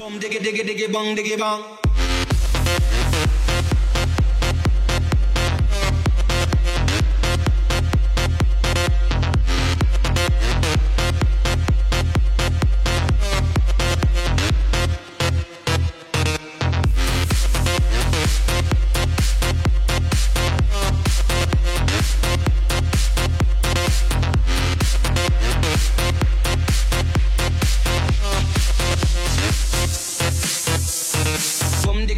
Bum diggy diggy diggy bong diggy bong.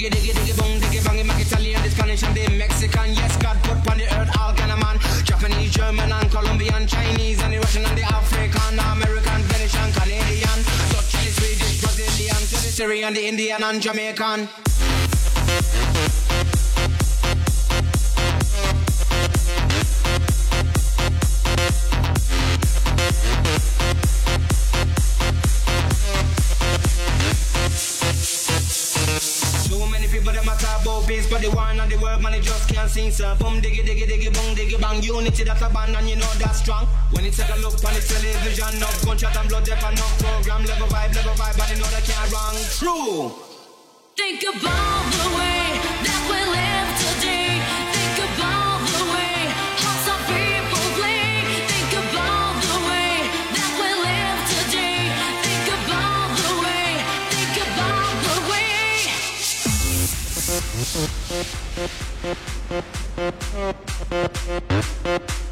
Diggy diggy diggy bong diggy bang Mac Italian, the Spanish and the Mexican. Yes, God put on the earth all kind of man. Japanese, German and Colombian Chinese and the Russian and the African American, Venetian, Canadian. Dutch, the Swedish, Brazilian To the Syrian, the Indian and Jamaican world, man, they just can't sing, sir. Boom, diggy, diggy, diggy, boom, diggy, bang. Unity that's a band, and you know that's strong. When you take a look on the television, no gunshot and blood, dep and no program, level vibe, level vibe, but you know that can't wrong. True. Think about Thank you.